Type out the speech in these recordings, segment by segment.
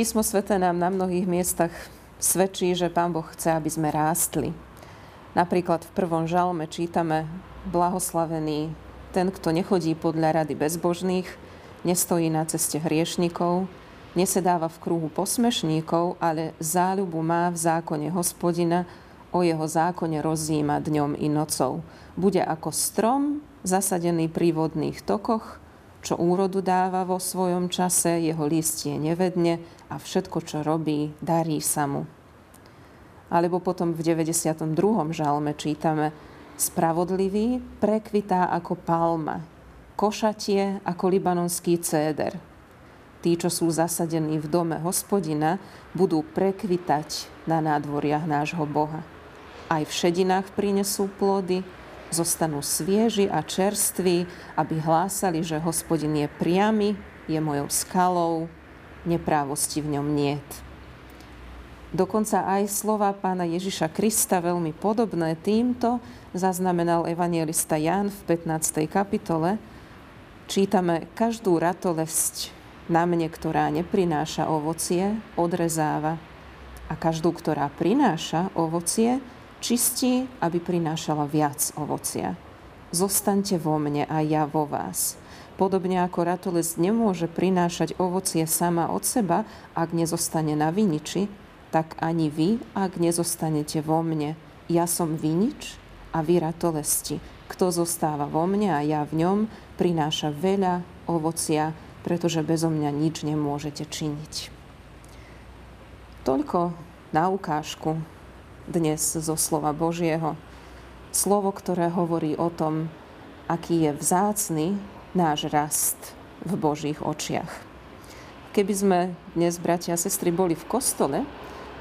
Písmo svete nám na mnohých miestach svedčí, že Pán Boh chce, aby sme rástli. Napríklad v prvom žalme čítame blahoslavený ten, kto nechodí podľa rady bezbožných, nestojí na ceste hriešnikov, nesedáva v kruhu posmešníkov, ale záľubu má v zákone hospodina, o jeho zákone rozíma dňom i nocou. Bude ako strom, zasadený pri vodných tokoch, čo úrodu dáva vo svojom čase, jeho listie nevedne a všetko, čo robí, darí sa mu. Alebo potom v 92. žalme čítame Spravodlivý prekvitá ako palma, košatie ako libanonský céder. Tí, čo sú zasadení v dome hospodina, budú prekvitať na nádvoriach nášho Boha. Aj v šedinách prinesú plody, zostanú svieži a čerství, aby hlásali, že hospodin je priamy, je mojou skalou, neprávosti v ňom niet. Dokonca aj slova pána Ježiša Krista, veľmi podobné týmto, zaznamenal evangelista Jan v 15. kapitole. Čítame, každú ratolesť na mne, ktorá neprináša ovocie, odrezáva. A každú, ktorá prináša ovocie, čistí, aby prinášala viac ovocia. Zostaňte vo mne a ja vo vás. Podobne ako ratolesť nemôže prinášať ovocie sama od seba, ak nezostane na viniči, tak ani vy, ak nezostanete vo mne. Ja som vinič a vy ratolesti. Kto zostáva vo mne a ja v ňom, prináša veľa ovocia, pretože bezo mňa nič nemôžete činiť. Toľko na ukážku dnes zo slova Božieho. Slovo, ktoré hovorí o tom, aký je vzácny náš rast v Božích očiach. Keby sme dnes, bratia a sestry, boli v kostole,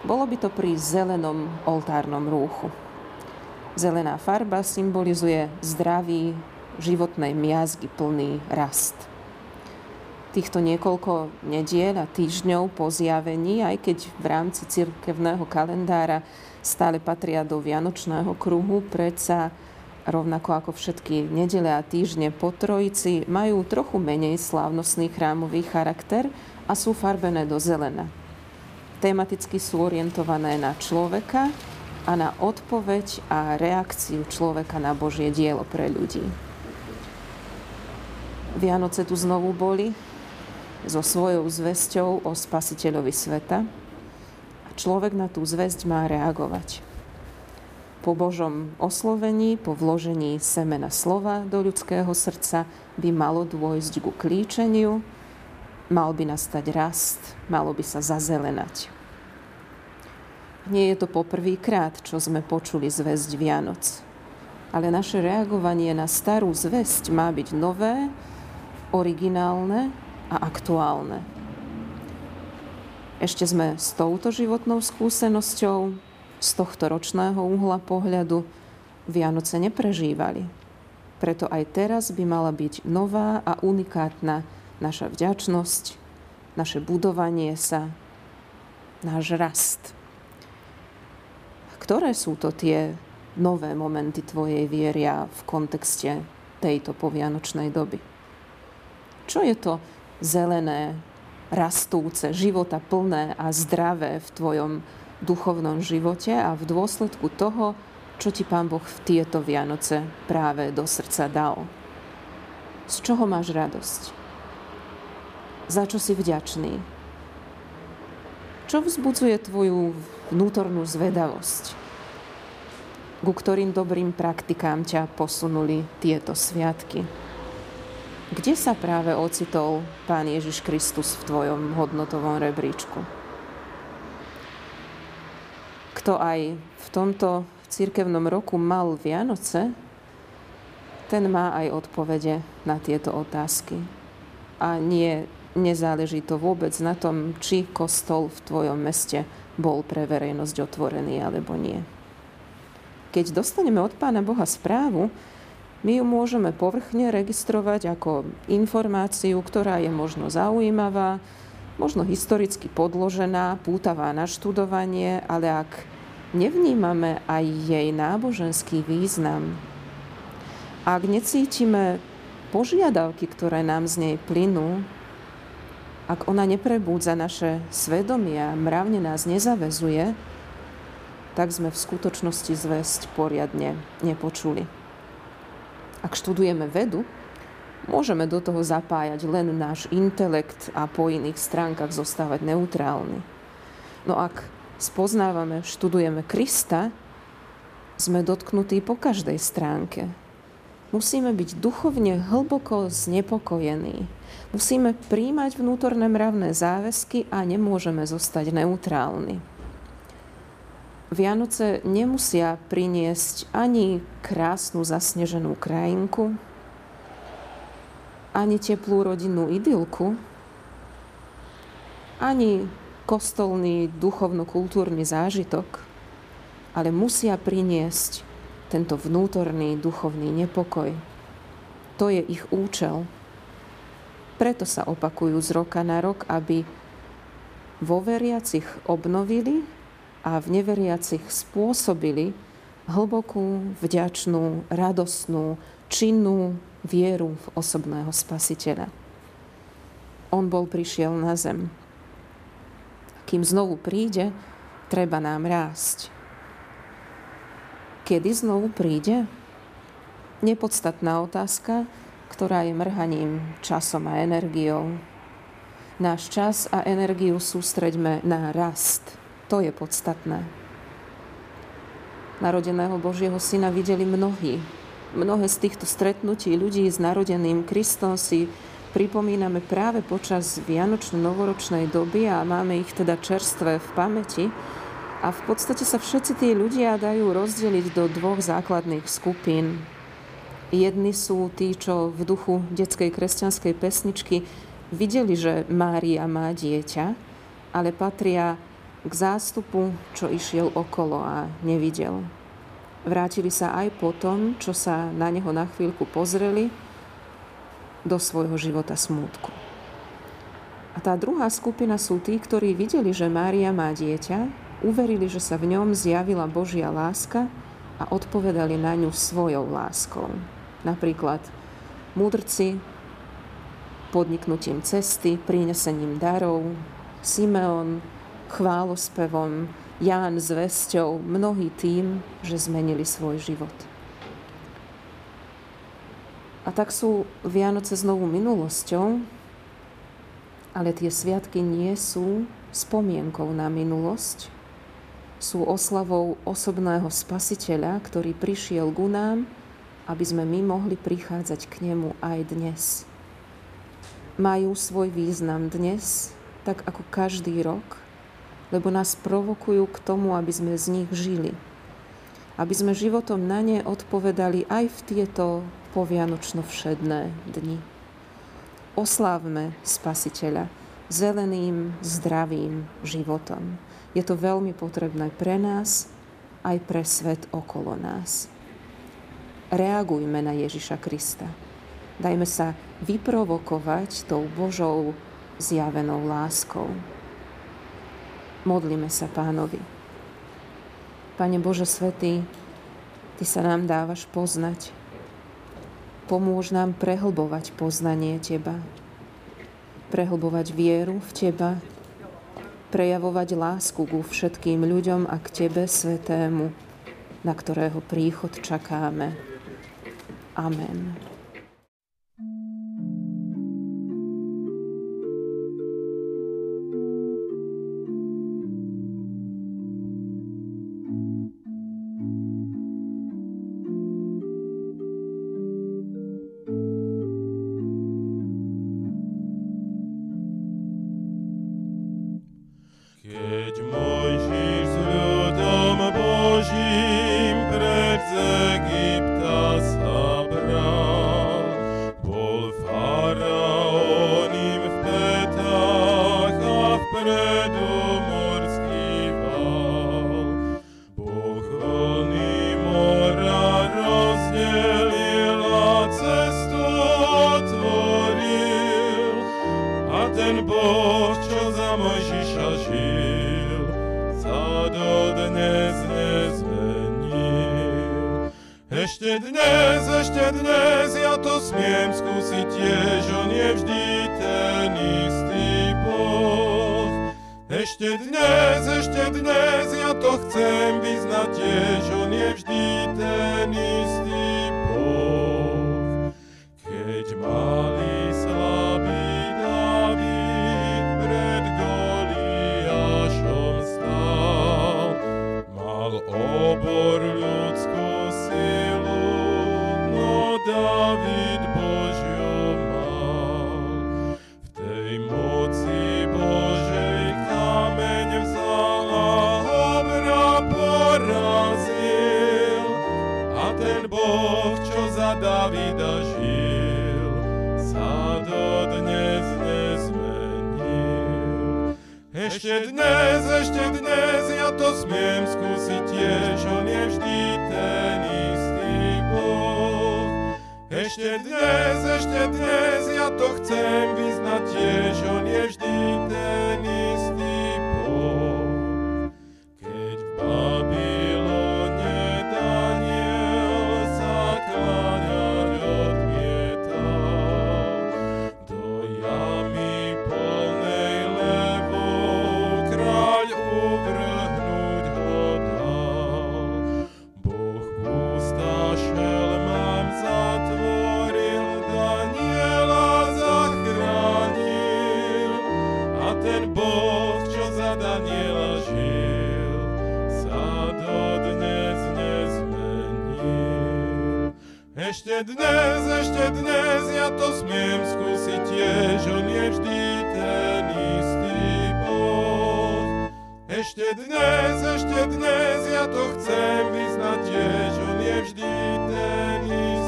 bolo by to pri zelenom oltárnom rúchu. Zelená farba symbolizuje zdravý, životnej miazgy plný rast týchto niekoľko nediel a týždňov po zjavení, aj keď v rámci cirkevného kalendára stále patria do Vianočného kruhu, predsa rovnako ako všetky nedele a týždne po Trojici, majú trochu menej slávnostný chrámový charakter a sú farbené do zelena. Tematicky sú orientované na človeka a na odpoveď a reakciu človeka na Božie dielo pre ľudí. Vianoce tu znovu boli, so svojou zväzťou o spasiteľovi sveta a človek na tú zväzť má reagovať. Po Božom oslovení, po vložení semena slova do ľudského srdca by malo dôjsť ku klíčeniu, mal by nastať rast, malo by sa zazelenať. Nie je to poprvýkrát, čo sme počuli zväzť Vianoc, ale naše reagovanie na starú zväzť má byť nové, originálne a aktuálne. Ešte sme s touto životnou skúsenosťou z tohto ročného uhla pohľadu Vianoce neprežívali. Preto aj teraz by mala byť nová a unikátna naša vďačnosť, naše budovanie sa, náš rast. Ktoré sú to tie nové momenty tvojej vieria v kontexte tejto povianočnej doby? Čo je to zelené, rastúce, života plné a zdravé v tvojom duchovnom živote a v dôsledku toho, čo ti Pán Boh v tieto Vianoce práve do srdca dal. Z čoho máš radosť? Za čo si vďačný? Čo vzbudzuje tvoju vnútornú zvedavosť? Ku ktorým dobrým praktikám ťa posunuli tieto sviatky? Kde sa práve ocitol Pán Ježiš Kristus v tvojom hodnotovom rebríčku? Kto aj v tomto cirkevnom roku mal Vianoce, ten má aj odpovede na tieto otázky. A nie, nezáleží to vôbec na tom, či kostol v tvojom meste bol pre verejnosť otvorený alebo nie. Keď dostaneme od Pána Boha správu, my ju môžeme povrchne registrovať ako informáciu, ktorá je možno zaujímavá, možno historicky podložená, pútavá na študovanie, ale ak nevnímame aj jej náboženský význam, ak necítime požiadavky, ktoré nám z nej plynú, ak ona neprebúdza naše svedomie a mravne nás nezavezuje, tak sme v skutočnosti zväzť poriadne nepočuli. Ak študujeme vedu, môžeme do toho zapájať len náš intelekt a po iných stránkach zostávať neutrálny. No ak spoznávame, študujeme Krista, sme dotknutí po každej stránke. Musíme byť duchovne hlboko znepokojení. Musíme príjmať vnútorné mravné záväzky a nemôžeme zostať neutrálni. Vianoce nemusia priniesť ani krásnu zasneženú krajinku, ani teplú rodinnú idylku, ani kostolný duchovno-kultúrny zážitok, ale musia priniesť tento vnútorný duchovný nepokoj. To je ich účel. Preto sa opakujú z roka na rok, aby vo veriacich obnovili a v neveriacich spôsobili hlbokú, vďačnú, radosnú, činnú vieru v osobného spasiteľa. On bol prišiel na zem. Kým znovu príde, treba nám rásť kedy znovu príde? Nepodstatná otázka, ktorá je mrhaním časom a energiou. Náš čas a energiu sústreďme na rast. To je podstatné. Narodeného Božieho Syna videli mnohí. Mnohé z týchto stretnutí ľudí s narodeným Kristom si pripomíname práve počas Vianočno-novoročnej doby a máme ich teda čerstvé v pamäti, a v podstate sa všetci tí ľudia dajú rozdeliť do dvoch základných skupín. Jedni sú tí, čo v duchu detskej kresťanskej pesničky videli, že Mária má dieťa, ale patria k zástupu, čo išiel okolo a nevidel. Vrátili sa aj po tom, čo sa na neho na chvíľku pozreli, do svojho života smútku. A tá druhá skupina sú tí, ktorí videli, že Mária má dieťa, uverili, že sa v ňom zjavila Božia láska a odpovedali na ňu svojou láskou. Napríklad múdrci podniknutím cesty, prinesením darov, Simeon chválospevom, Ján s vesťou, mnohí tým, že zmenili svoj život. A tak sú Vianoce znovu minulosťou, ale tie sviatky nie sú spomienkou na minulosť, sú oslavou osobného spasiteľa, ktorý prišiel ku nám, aby sme my mohli prichádzať k nemu aj dnes. Majú svoj význam dnes, tak ako každý rok, lebo nás provokujú k tomu, aby sme z nich žili. Aby sme životom na ne odpovedali aj v tieto povianočno všedné dni. Oslávme Spasiteľa zeleným, zdravým životom. Je to veľmi potrebné pre nás, aj pre svet okolo nás. Reagujme na Ježiša Krista. Dajme sa vyprovokovať tou Božou zjavenou láskou. Modlíme sa pánovi. Pane Bože Svetý, Ty sa nám dávaš poznať. Pomôž nám prehlbovať poznanie Teba. Prehlbovať vieru v Teba, prejavovať lásku ku všetkým ľuďom a k Tebe, Svetému, na ktorého príchod čakáme. Amen. Keď Mojžiš s ľudom Božím pred z Egypta sa bral, bol faraón im v petách a vpredu. Boh mora rozdelil a cestu a ten Boh, čo za Mojžiša žil, dnes nezmením. Ešte dnes, ešte dnes ja to smiem skúsiť tiež, on je vždy ten istý Boh. Ešte dnes, ešte dnes ja to chcem vyznať tiež, on je vždy ten istý to chcem byť. ešte dnes, ešte dnes ja to smiem skúsiť tiež, on je vždy ten istý Boh. Ešte dnes, ešte dnes ja to chcem vyznať tiež, on je vždy ten istý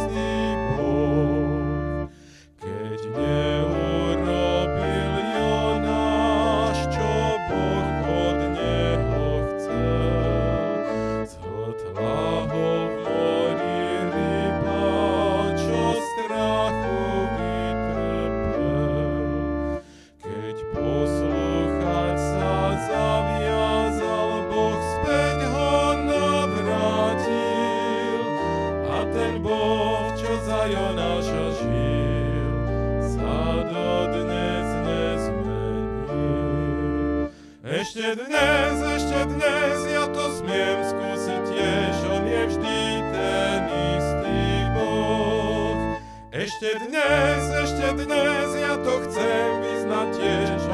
vždy ten istý Boh. Ešte dnes, ešte dnes ja to chcem vyznať tiež